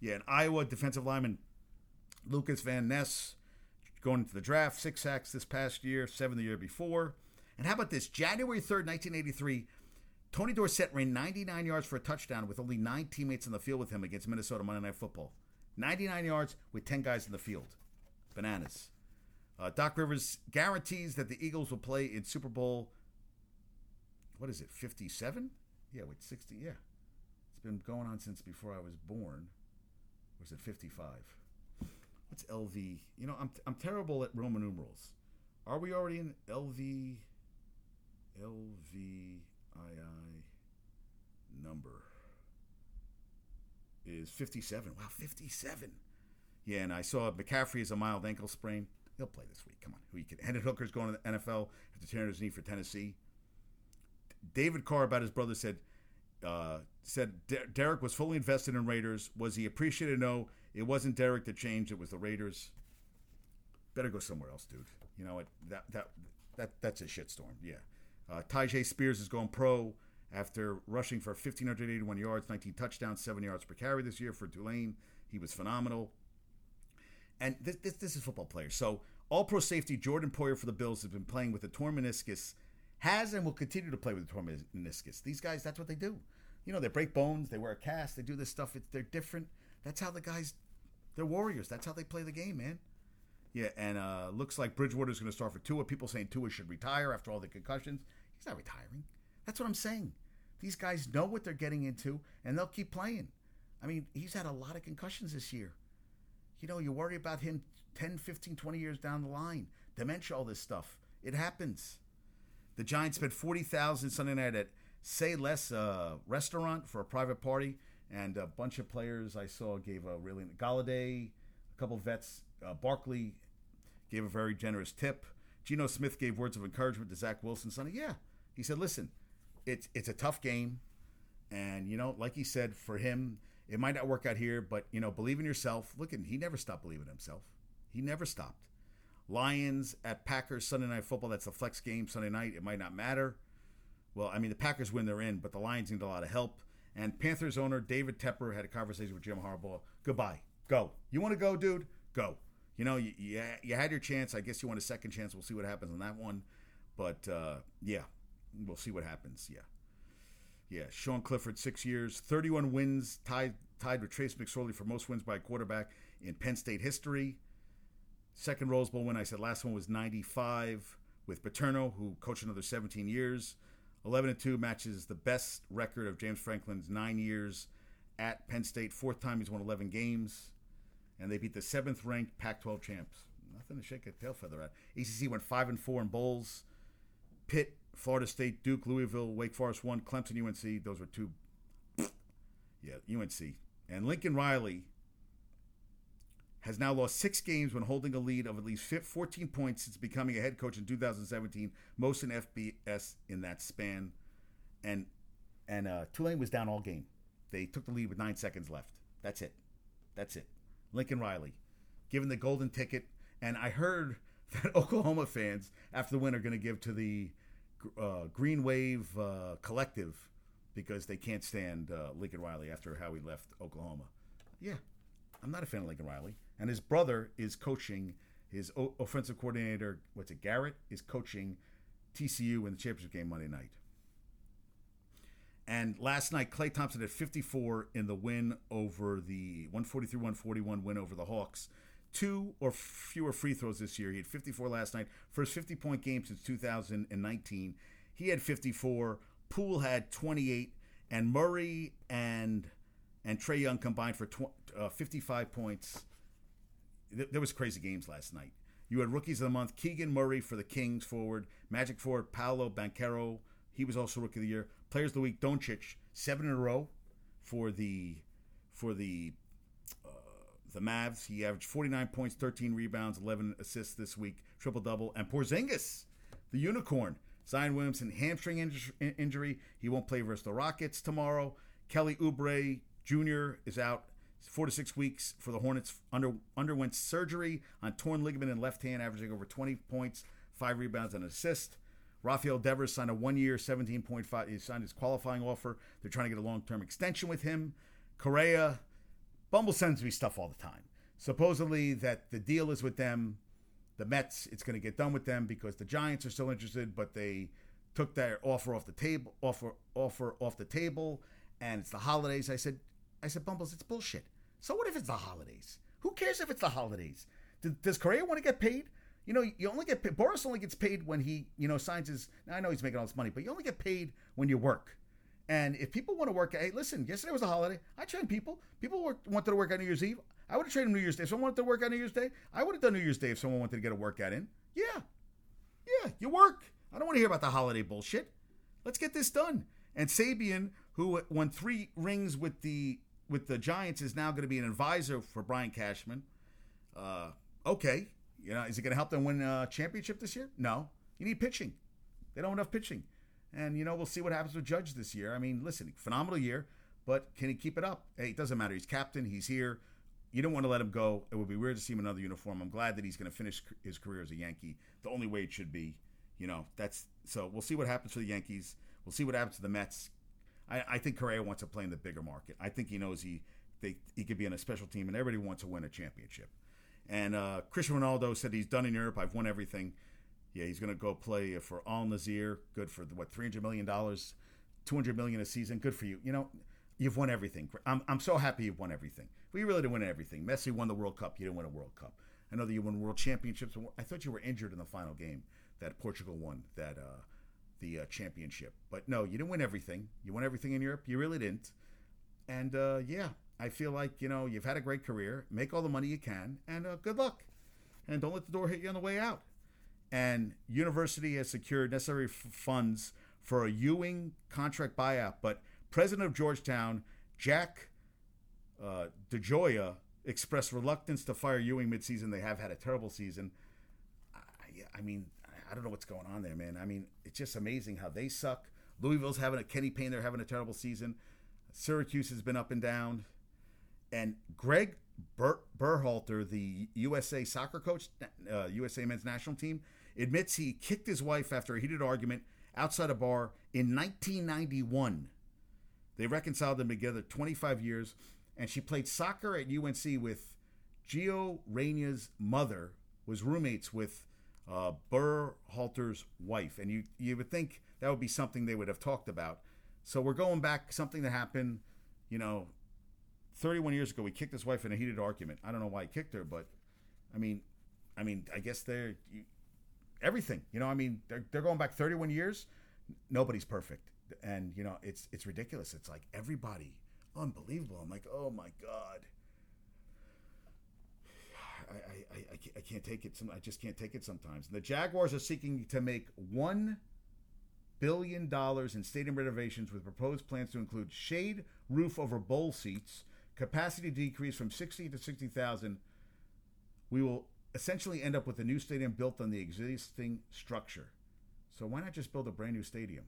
Yeah, and Iowa defensive lineman Lucas Van Ness going into the draft, six sacks this past year, seven the year before. And how about this? January 3rd, 1983, Tony Dorsett ran 99 yards for a touchdown with only nine teammates in the field with him against Minnesota Monday Night Football. 99 yards with 10 guys in the field. Bananas. Uh, Doc Rivers guarantees that the Eagles will play in Super Bowl, what is it, 57? Yeah, wait, 60, yeah. It's been going on since before I was born. Was it 55? What's LV? You know, I'm, I'm terrible at Roman numerals. Are we already in LV? LVII number is 57. Wow, 57. Yeah, and I saw McCaffrey has a mild ankle sprain. He'll play this week. Come on. Who you can? Hendon Hooker's going to the NFL after tearing his knee for Tennessee. David Carr about his brother said, uh, said Derek was fully invested in Raiders. Was he appreciated? No, it wasn't Derek that changed. It was the Raiders. Better go somewhere else, dude. You know what? That that that that's a shitstorm. Yeah. Uh, Tyjae Spears is going pro after rushing for 1,581 yards, 19 touchdowns, 7 yards per carry this year for Tulane. He was phenomenal. And this, this, this is football players. So, all pro safety Jordan Poyer for the Bills has been playing with a torn meniscus, has and will continue to play with a torn meniscus. These guys, that's what they do. You know, they break bones, they wear a cast, they do this stuff. They're different. That's how the guys, they're warriors. That's how they play the game, man. Yeah, and uh, looks like Bridgewater's going to start for Tua. People saying Tua should retire after all the concussions. He's not retiring. That's what I'm saying. These guys know what they're getting into, and they'll keep playing. I mean, he's had a lot of concussions this year. You know, you worry about him 10, 15, 20 years down the line. Dementia, all this stuff. It happens. The Giants spent 40000 Sunday night at Say Less uh, restaurant for a private party, and a bunch of players I saw gave a really Golladay, a couple vets, uh, Barkley gave a very generous tip. Geno Smith gave words of encouragement to Zach Wilson Sunday. Yeah, he said, "Listen, it's it's a tough game, and you know, like he said, for him, it might not work out here, but you know, believe in yourself. Look, at he never stopped believing in himself. He never stopped. Lions at Packers Sunday night football. That's the flex game Sunday night. It might not matter. Well, I mean, the Packers win, they're in, but the Lions need a lot of help. And Panthers owner David Tepper had a conversation with Jim Harbaugh. Goodbye. Go. You want to go, dude? Go. You know, you, you, you had your chance. I guess you want a second chance. We'll see what happens on that one. But uh, yeah, we'll see what happens. Yeah. Yeah, Sean Clifford, six years, 31 wins, tied tied with Trace McSorley for most wins by a quarterback in Penn State history. Second Rose Bowl win, I said last one was 95 with Paterno, who coached another 17 years. 11 and 2 matches the best record of James Franklin's nine years at Penn State. Fourth time he's won 11 games. And they beat the seventh ranked Pac 12 champs. Nothing to shake a tail feather at. ACC went 5 and 4 in bowls. Pitt Florida State, Duke, Louisville, Wake Forest one, Clemson, UNC. Those were two. *sniffs* Yeah, UNC. And Lincoln Riley has now lost six games when holding a lead of at least 14 points since becoming a head coach in 2017, most in FBS in that span. And and uh, Tulane was down all game. They took the lead with nine seconds left. That's it. That's it. Lincoln Riley, given the golden ticket. And I heard *laughs* that Oklahoma fans after the win are going to give to the uh, Green Wave uh, Collective because they can't stand uh, Lincoln Riley after how he left Oklahoma. Yeah, I'm not a fan of Lincoln Riley, and his brother is coaching. His o- offensive coordinator, what's it, Garrett, is coaching TCU in the championship game Monday night. And last night, Klay Thompson had 54 in the win over the 143 141 win over the Hawks two or fewer free throws this year. He had 54 last night. First 50 point game since 2019. He had 54. Poole had 28, and Murray and and Trae Young combined for tw- uh, 55 points. There was crazy games last night. You had rookies of the month: Keegan Murray for the Kings forward, Magic forward Paolo Banchero. He was also rookie of the year. Players of the week: Doncic, seven in a row for the for the the Mavs. He averaged 49 points, 13 rebounds, 11 assists this week, triple double. And Porzingis, the unicorn, Zion Williamson hamstring injury. He won't play versus the Rockets tomorrow. Kelly Oubre Jr. is out four to six weeks for the Hornets. Under underwent surgery on torn ligament in left hand, averaging over 20 points, five rebounds, and an assist. Rafael Devers signed a one-year, 17.5. He signed his qualifying offer. They're trying to get a long-term extension with him. Correa, Bumble sends me stuff all the time. Supposedly that the deal is with them, the Mets. It's going to get done with them because the Giants are still interested, but they took their offer off the table. Offer offer off the table, and it's the holidays. I said, I said, Bumbles, it's bullshit. So what if it's the holidays? Who cares if it's the holidays? Does Correa want to get paid? You know, you only get paid, Boras only gets paid when he, you know, signs his. Now I know he's making all this money, but you only get paid when you work. And if people want to work, hey, listen, yesterday was a holiday. I trained people. People worked, wanted to work on New Year's Eve. I would have trained New Year's Day. If someone wanted to work on New Year's Day, I would have done New Year's Day if someone wanted to get a workout in. Yeah. Yeah, you work. I don't want to hear about the holiday bullshit. Let's get this done. And Sabean, who won three rings with the with the Giants, is now going to be an advisor for Brian Cashman. Uh, okay, you know, is it going to help them win a championship this year? No. You need pitching. They don't have enough pitching. And, you know, we'll see what happens with Judge this year. I mean, listen, phenomenal year, but can he keep it up? Hey, it doesn't matter. He's captain. He's here. You don't want to let him go. It would be weird to see him in another uniform. I'm glad that he's going to finish his career as a Yankee. The only way it should be. You know, that's so we'll see what happens for the Yankees. We'll see what happens to the Mets. I, I think Correa wants to play in the bigger market. I think he knows he they, he could be on a special team, and everybody wants to win a championship. And uh, Cristiano Ronaldo said he's done in Europe. I've won everything. Yeah, he's going to go play for Al Nassr. Good for what three hundred million dollars, two hundred million a season. Good for you. You know, you've won everything. I'm I'm so happy you've won everything. We really didn't win everything. Messi won the World Cup. You didn't win a World Cup. I know that you won World Championships. I thought you were injured in the final game that Portugal won that uh, the uh, championship. But no, you didn't win everything. You won everything in Europe. You really didn't. And uh, yeah, I feel like you know you've had a great career. Make all the money you can, and uh, good luck. And don't let the door hit you on the way out. And university has secured necessary f- funds for a Ewing contract buyout, but president of Georgetown, Jack uh, DeGioia, expressed reluctance to fire Ewing midseason. They have had a terrible season. I, I mean, I don't know what's going on there, man. I mean, it's just amazing how they suck. Louisville's having a Kenny Payne. They're having a terrible season. Syracuse has been up and down. And Greg Berhalter, the USA soccer coach, uh, USA men's national team, admits he kicked his wife after a heated argument outside a bar in 1991. They reconciled them together 25 years, and she played soccer at UNC with Gio Reyna's mother, was roommates with uh, Berhalter's wife. And you, you would think that would be something they would have talked about. So we're going back, something that happened, you know, 31 years ago. We kicked his wife in a heated argument. I don't know why he kicked her, but I mean, I mean, I guess they're everything. You know, I mean, they're, they're going back 31 years. Nobody's perfect, and you know, it's it's ridiculous. It's like everybody, unbelievable. I'm like, oh my god. I, I, can't take it. I just can't take it sometimes. And the Jaguars are seeking to make one billion dollars in stadium renovations with proposed plans to include shade roof over bowl seats, capacity decrease from 60 to 60,000. We will essentially end up with a new stadium built on the existing structure. So why not just build a brand new stadium?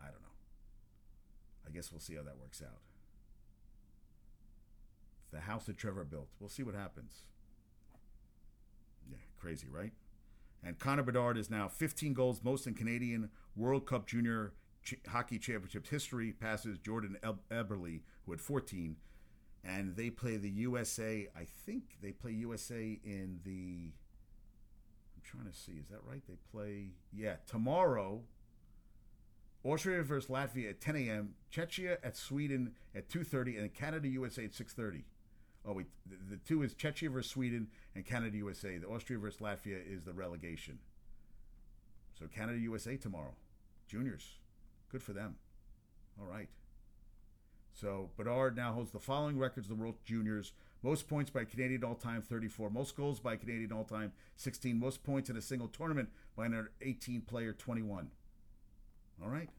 I don't know. I guess we'll see how that works out. The house that Trevor built. We'll see what happens. Crazy, right? And Connor Bedard is now 15 goals, most in Canadian World Cup Junior Ch- Hockey Championships history, passes Jordan Eberle, who had 14. And they play the USA. I think they play USA in the. I'm trying to see. Is that right? They play. Yeah, tomorrow. Austria versus Latvia at 10 a.m. Czechia at Sweden at 2:30, and Canada USA at 6:30. Oh wait, the, the two is Czechia versus Sweden and Canada USA. The Austria versus Latvia is the relegation. So Canada USA tomorrow, juniors, good for them. All right. So Bedard now holds the following records of the World Juniors: most points by Canadian all-time 34, most goals by Canadian all-time 16, most points in a single tournament by an 18 player 21. All right.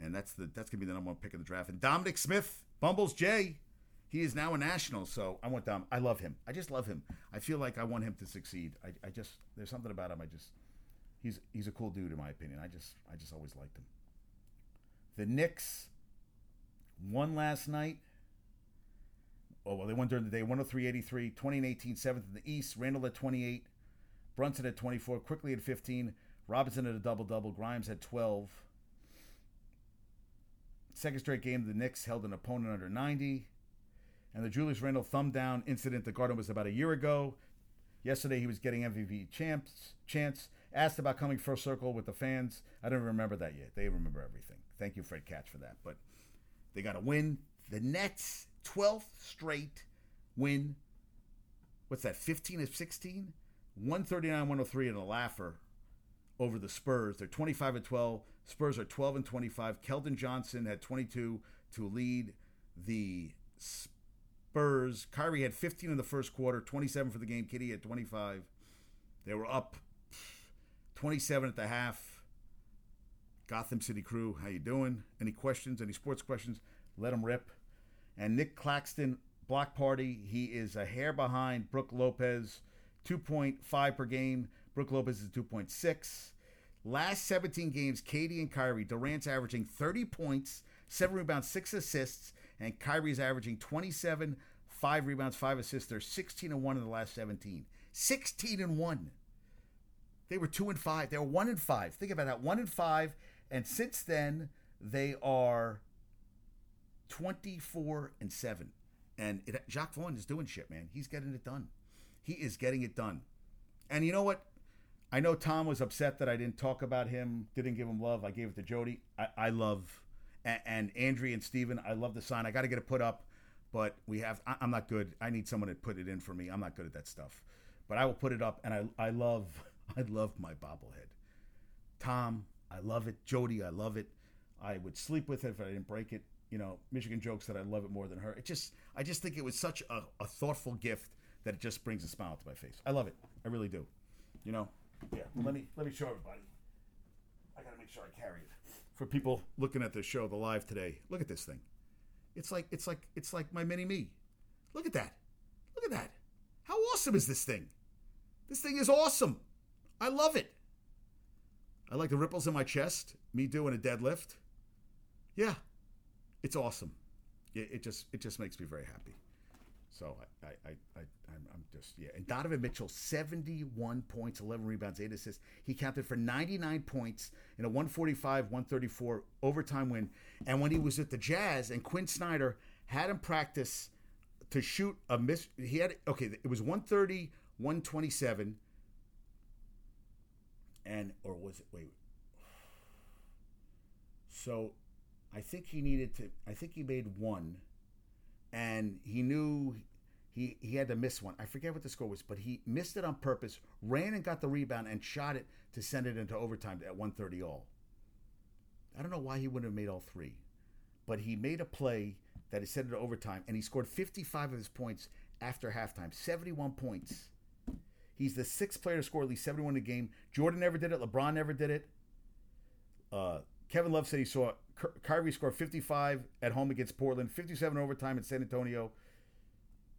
And that's the that's gonna be the number one pick of the draft. And Dominic Smith, Bumbles J, he is now a national, so I want Dom. I love him. I just love him. I feel like I want him to succeed. I, I just there's something about him. I just he's he's a cool dude in my opinion. I just I just always liked him. The Knicks won last night. Oh well, they won during the day. 103-83, 20 and 18, seventh in the East. Randle at 28, Brunson at 24, Quickley at 15, Robinson at a double double, Grimes at 12. Second straight game, the Knicks held an opponent under 90. And the Julius Randle thumb down incident the Garden was about a year ago. Yesterday he was getting MVP champs, chance. Asked about coming first circle with the fans. I don't remember that yet. They remember everything. Thank you, Fred Katz, for that. But they got a win. The Nets, 12th straight win. What's that, 15 of 16? 139 103 and a laugher over the Spurs. They're 25 and 12. Spurs are 12 and 25. Keldon Johnson had 22 to lead the Spurs. Kyrie had 15 in the first quarter, 27 for the game. KD had 25. They were up 27 at the half. Gotham City crew, how you doing? Any questions? Any sports questions? Let them rip. And Nick Claxton, block party. He is a hair behind Brook Lopez, 2.5 per game. Brook Lopez is 2.6. Last 17 games, KD and Kyrie, Durant's averaging 30 points, 7 rebounds, 6 assists, and Kyrie's averaging 27, 5 rebounds, 5 assists. They're 16 and 1 in the last 17. 16 and 1. They were 2 and 5. They were 1 and 5. Think about that. 1 and 5. And since then, they are 24 and 7. And it, Jacque Vaughn is doing shit, man. He's getting it done. He is getting it done. And you know what? I know Tom was upset that I didn't talk about him, didn't give him love. I gave it to Jody. I, I love, and, and Andrea and Steven, I love the sign. I got to get it put up, but we have, I, I'm not good. I need someone to put it in for me. I'm not good at that stuff. But I will put it up, and I, I love, *laughs* I love my bobblehead. Tom, I love it. Jody, I love it. I would sleep with it if I didn't break it. You know, Michigan jokes that I love it more than her. It just, I just think it was such a, a thoughtful gift that it just brings a smile to my face. I love it. I really do. You know, yeah. Let me let me show everybody. I gotta make sure I carry it for people looking at the show, the live today. Look at this thing. It's like it's like it's like my mini me. Look at that. Look at that. How awesome is this thing? This thing is awesome. I love it. I like the ripples in my chest. Me doing a deadlift. Yeah, it's awesome. It, it just it just makes me very happy. So I, I, I, I'm, I'm just yeah. And Donovan Mitchell, 71 points, 11 rebounds, eight assists. He counted for 99 points in a 145-134 overtime win. And when he was at the Jazz, and Quin Snyder had him practice to shoot a miss. He had okay. It was 130, 127, and or was it wait? So, I think he needed to. I think he made one and he knew he he had to miss one. I forget what the score was, but he missed it on purpose, ran and got the rebound and shot it to send it into overtime at 130 all. I don't know why he wouldn't have made all three, but he made a play that he sent it to overtime, and he scored 55 of his points after halftime, 71 points. He's the sixth player to score at least 71 in a game. Jordan never did it. LeBron never did it. Uh, Kevin Love said he saw Kyrie scored 55 at home against Portland, 57 overtime in San Antonio.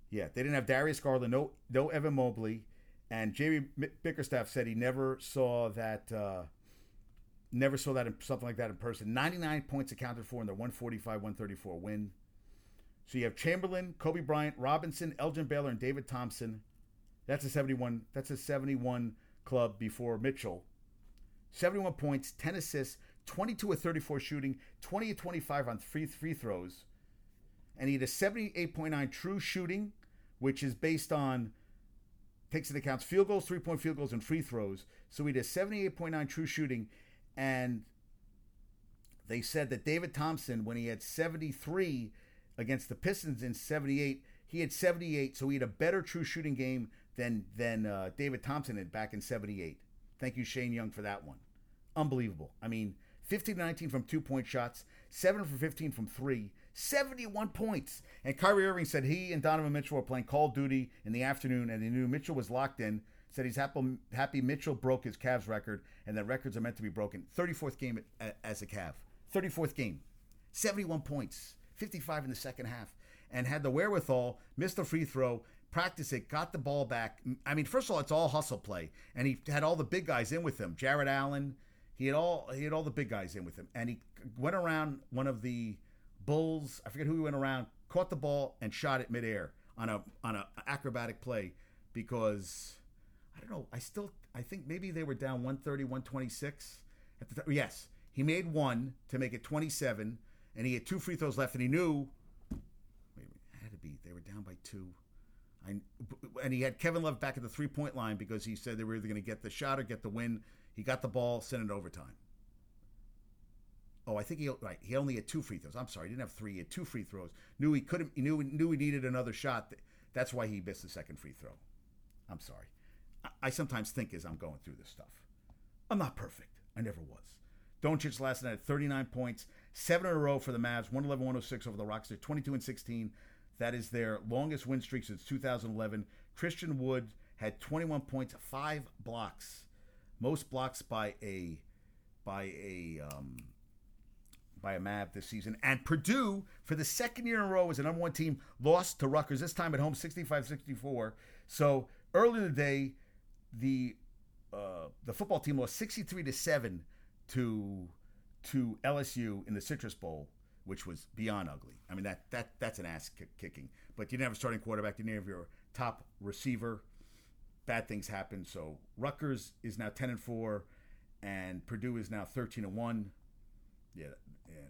Yeah, they didn't have Darius Garland, no, no Evan Mobley, and J.B. Bickerstaff said he never saw that, uh, never saw that in, something like that in person. 99 points accounted for in their 145-134 win. So you have Chamberlain, Kobe Bryant, Robinson, Elgin Baylor, and David Thompson. That's a 71. That's a 71 club before Mitchell. 71 points, 10 assists, 22 of 34 shooting, 20 of 25 on free free throws, and he had a 78.9 true shooting, which is based on takes into account field goals, three point field goals, and free throws. So he had a 78.9 true shooting, and they said that David Thompson, when he had 73 against the Pistons in 78, he had 78, so he had a better true shooting game than than uh, David Thompson had back in 78. Thank you, Shane Young, for that one. Unbelievable. I mean, 15 19 from two point shots, 7 for 15 from three, 71 points. And Kyrie Irving said he and Donovan Mitchell were playing Call of Duty in the afternoon and he knew Mitchell was locked in. Said he's happy, happy Mitchell broke his Cavs record and that records are meant to be broken. 34th game as a Cav. 34th game. 71 points, 55 in the second half. And had the wherewithal, missed a free throw, practiced it, got the ball back. I mean, first of all, it's all hustle play, and he had all the big guys in with him. Jarrett Allen, he had all he had all the big guys in with him, and he went around one of the Bulls. I forget who he went around, caught the ball and shot it midair on a on a acrobatic play because I don't know. I still I think maybe they were down 130, 126 at the Yes, he made one to make it 27, and he had two free throws left, and he knew. Wait, it had to be they were down by two. And he had Kevin Love back at the three point line because he said they were either going to get the shot or get the win. He got the ball, sent it overtime. Oh, I think he right. He only had two free throws. I'm sorry, he didn't have three. He had two free throws. Knew he couldn't. He knew knew he needed another shot. That's why he missed the second free throw. I'm sorry. I, I sometimes think as I'm going through this stuff. I'm not perfect. I never was. Doncic last night at 39 points, seven in a row for the Mavs, 111 106 over the Rocks. They're 22 and 16. That is their longest win streak since 2011. Christian Wood had 21 points, five blocks, most blocks by a by a um, by a Mav this season. And Purdue, for the second year in a row as the number one team, lost to Rutgers, this time at home 65 64. So early in the uh, the football team lost 63 to 7 to to LSU in the Citrus Bowl, which was beyond ugly. I mean that that that's an ass kicking. But you didn't have a starting quarterback. You didn't have your top receiver. Bad things happen. So Rutgers is now 10 and 4, and Purdue is now 13 and 1. Yeah,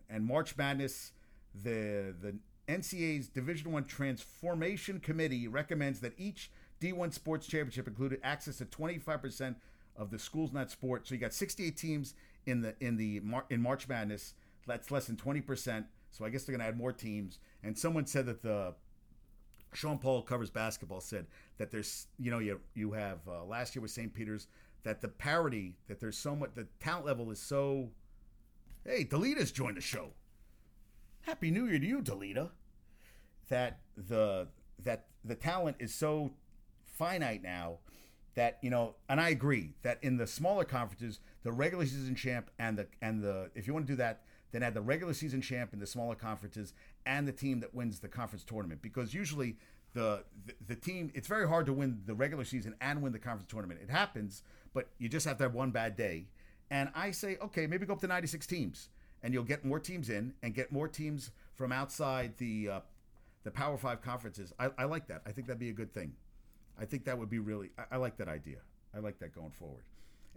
and March Madness, the the NCAA's Division One Transformation Committee recommends that each D1 sports championship included access to 25% of the schools not sport. So you got 68 teams in the in the in March Madness. That's less than 20%. So I guess they're going to add more teams. And someone said that the Sean Paul covers basketball said that there's you know you you have uh, last year with St. Peter's that the parity that there's so much the talent level is so Hey, Delita's joined the show. Happy New Year to you, Delita. That the that the talent is so finite now that you know, and I agree that in the smaller conferences, the regular season champ and the and the if you want to do that, then add the regular season champ in the smaller conferences and the team that wins the conference tournament because usually the, the, the team it's very hard to win the regular season and win the conference tournament. It happens, but you just have to have one bad day and I say, okay, maybe go up to 96 teams, and you'll get more teams in and get more teams from outside the uh, the Power Five conferences. I, I, like that. I think that'd be a good thing. I think that would be really. I, I like that idea. I like that going forward.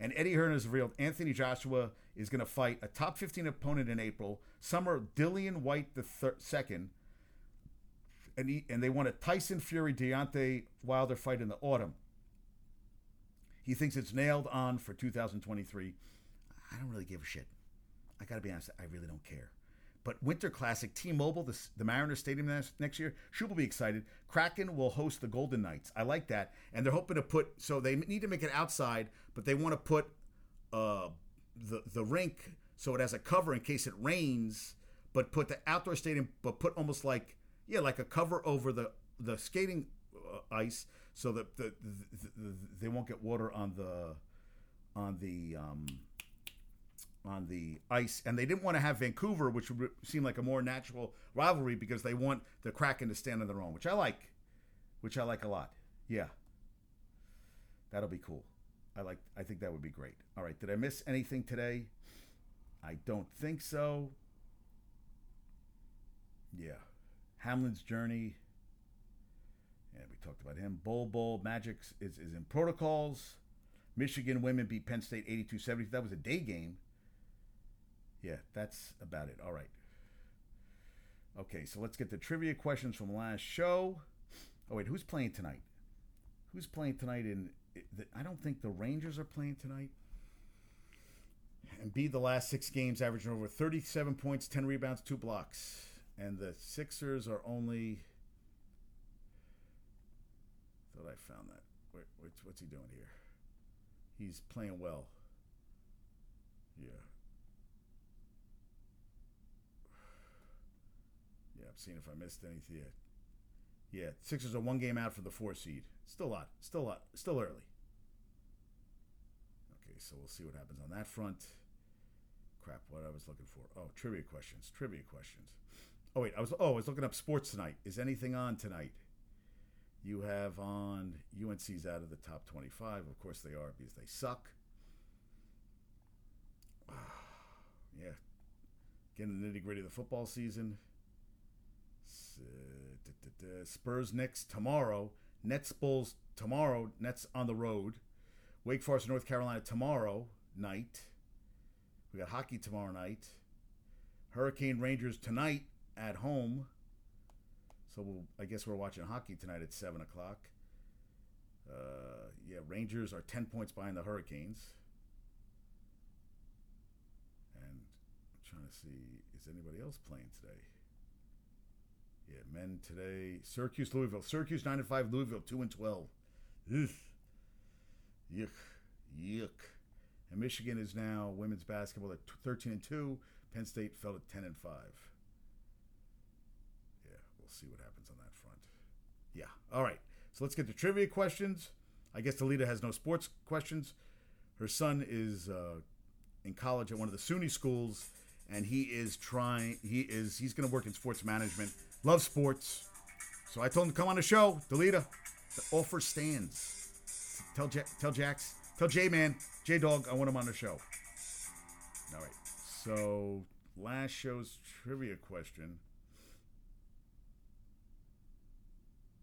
And Eddie Hearn has revealed Anthony Joshua is going to fight a top 15 opponent in April. Summer Dillian Whyte the thir- second, and he, and they want a Tyson Fury Deontay Wilder fight in the autumn. He thinks it's nailed on for 2023. I don't really give a shit. I got to be honest, I really don't care. But Winter Classic, T-Mobile, the, the Mariners Stadium next, year, Shu will be excited. Kraken will host the Golden Knights. I like that, and they're hoping to put. So they need to make it outside, but they want to put uh, the the rink so it has a cover in case it rains. But put the outdoor stadium, but put almost like yeah, like a cover over the the skating uh, ice, so that the, the, the, they won't get water on the on the um, on the ice, and they didn't want to have Vancouver, which would seem like a more natural rivalry because they want the Kraken to stand on their own, which I like, which I like a lot. Yeah, that'll be cool. I like. I think that would be great. All right, did I miss anything today? I don't think so. Yeah, Hamlin's journey. Yeah, we talked about him. Bull Bull Magic is, is in protocols. Michigan women beat Penn State 82 70. That was a day game. Yeah, that's about it. All right. Okay, so let's get the trivia questions from last show. Oh wait, who's playing tonight? Who's playing tonight? In I don't think the Rangers are playing tonight. And be the last six games averaging over 37 points, 10 rebounds, two blocks. And the Sixers are only. Thought I found that. Wait, what's he doing here? He's playing well. Yeah. Seeing if I missed anything yet. Yeah, Sixers are one game out for the four seed. Still a lot. Still a lot. Still early. Okay, so we'll see what happens on that front. Crap, what I was looking for. Oh, trivia questions. Trivia questions. Oh wait, I was oh, I was looking up sports tonight. Is anything on tonight? You have on UNC's out of the top 25. Of course they are because they suck. *sighs* yeah. Getting the nitty gritty of the football season. Spurs Knicks tomorrow. Nets Bulls tomorrow. Nets on the road. Wake Forest North Carolina tomorrow night. We got hockey tomorrow night. Hurricane Rangers tonight at home. So we'll, I guess we're watching hockey tonight at seven o'clock. Uh, yeah, Rangers are ten points behind the Hurricanes. And I'm trying to see is anybody else playing today? Yeah, men today. Syracuse, Louisville. Syracuse nine and five. Louisville two and twelve. Ugh. Yuck, yuck. And Michigan is now women's basketball at thirteen and two. Penn State fell at ten and five. Yeah, we'll see what happens on that front. Yeah. All right. So let's get to trivia questions. I guess Talita has no sports questions. Her son is uh, in college at one of the SUNY schools, and he is trying. He is. He's going to work in sports management. Loves sports. So I told him to come on the show. Delita, the offer stands. Tell J- tell Jax, tell J Man, J Dog, I want him on the show. All right. So last show's trivia question.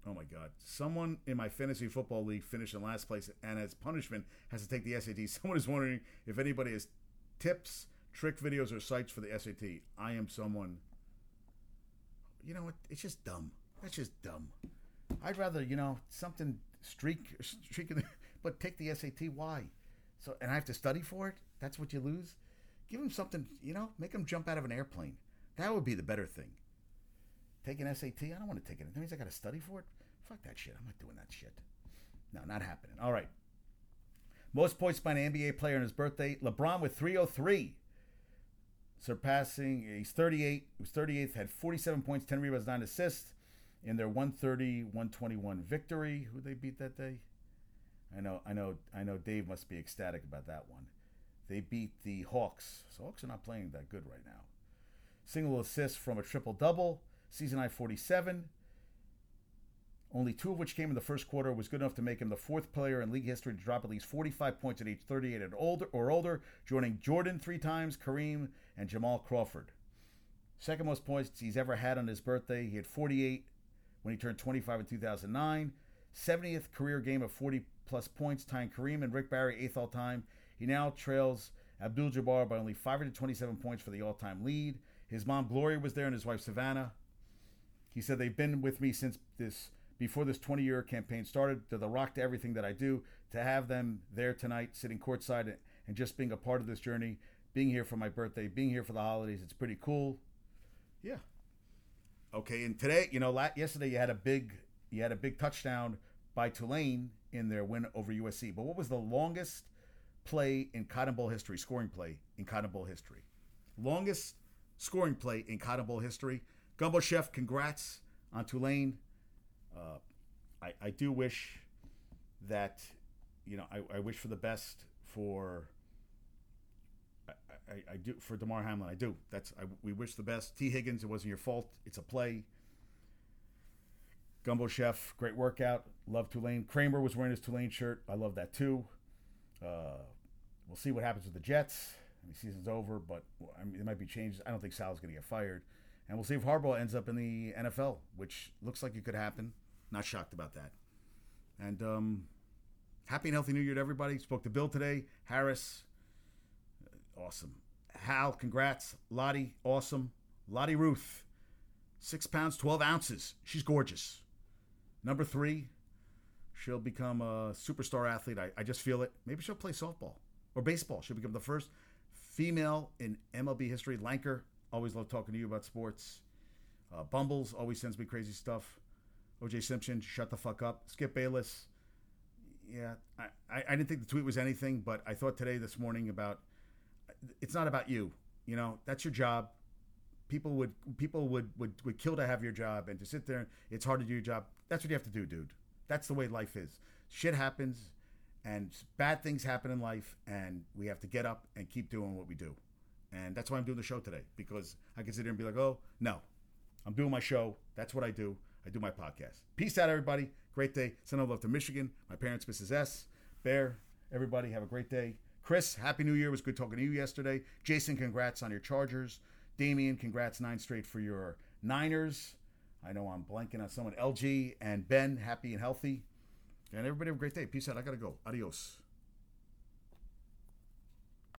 Oh my God! Someone in my fantasy football league finished in last place, and as punishment has to take the SAT. *laughs* Someone is wondering if anybody has tips, trick videos, or sites for the SAT. I am someone. You know what? It's just dumb. That's just dumb. I'd rather you know something streak streak in the, *laughs* but take the SAT. Why? So and I have to study for it. That's what you lose. Give them something. You know, make them jump out of an airplane. That would be the better thing. Take an SAT. I don't want to take it. That means I got to study for it. Fuck that shit. I'm not doing that shit. No, not happening. All right. Most points by an NBA player on his birthday. LeBron with 303. Surpassing, he's 38. He was 38th, had 47 points, 10 rebounds, 9 assists in their 130 121 victory. Who they beat that day? I know, I know, I know Dave must be ecstatic about that one. They beat the Hawks. So Hawks are not playing that good right now. Single assist from a triple double. Season high 47 only two of which came in the first quarter, was good enough to make him the fourth player in league history to drop at least 45 points at age 38 and older, or older, joining Jordan three times, Kareem, and Jamal Crawford. Second most points he's ever had on his birthday. He had 48 when he turned 25 in 2009. 70th career game of 40 plus points, tying Kareem and Rick Barry eighth all time. He now trails Abdul Jabbar by only 527 points for the all time lead. His mom Gloria was there and his wife Savannah. He said they've been with me since this before this 20 year campaign started. They're the rock to everything that I do. To have them there tonight, sitting courtside and just being a part of this journey, being here for my birthday, being here for the holidays, it's pretty cool. Yeah. Okay, and today, you know, yesterday you had a big you had a big touchdown by Tulane in their win over USC. But what was the longest play in Cotton Bowl history, scoring play in Cotton Bowl history? Longest scoring play in Cotton Bowl history. Gumbo Chef, congrats on Tulane. Uh, I, I do wish that, you know, I, I wish for the best for. I, I, I do for Damar Hamlin. I do. That's I, we wish the best. Tee Higgins, it wasn't your fault. It's a play. Gumbo Chef, great workout. Love Tulane. Kramer was wearing his Tulane shirt. I love that too. Uh, we'll see what happens with the Jets. I mean, season's over, but I mean, it might be changed. I don't think Sal's going to get fired. And we'll see if Harbaugh ends up in the NFL, which looks like it could happen. Not shocked about that. And um, happy and healthy New Year to everybody. Spoke to Bill today. Harris, uh, awesome. Hal, congrats. Lottie, awesome. Lottie Ruth, six pounds, 12 ounces. She's gorgeous. Number three, she'll become a superstar athlete. I, I just feel it. Maybe she'll play softball or baseball. She'll become the first female in MLB history. Lanker, always love talking to you about sports. Uh, Bumbles always sends me crazy stuff. OJ Simpson, shut the fuck up. Skip Bayless. Yeah, I, I, didn't think the tweet was anything, but I thought today, this morning, about it's not about you. You know, that's your job. People would people would, would, would kill to have your job and to sit there. It's hard to do your job. That's what you have to do, dude. That's the way life is. Shit happens, and bad things happen in life, and we have to get up and keep doing what we do. And that's why I'm doing the show today because I can sit here and be like, oh no, I'm doing my show. That's what I do. I do my podcast. Peace out, everybody. great day. Send all love to Michigan. My parents, Mrs. S. Bear, everybody, have a great day. Chris, Happy New Year. It was good talking to you yesterday. Jason, congrats on your Chargers. Damian, congrats nine straight for your Niners. I know I'm blanking on someone. LG and Ben, happy and healthy. And everybody have a great day. Peace out. I got to go. Adios.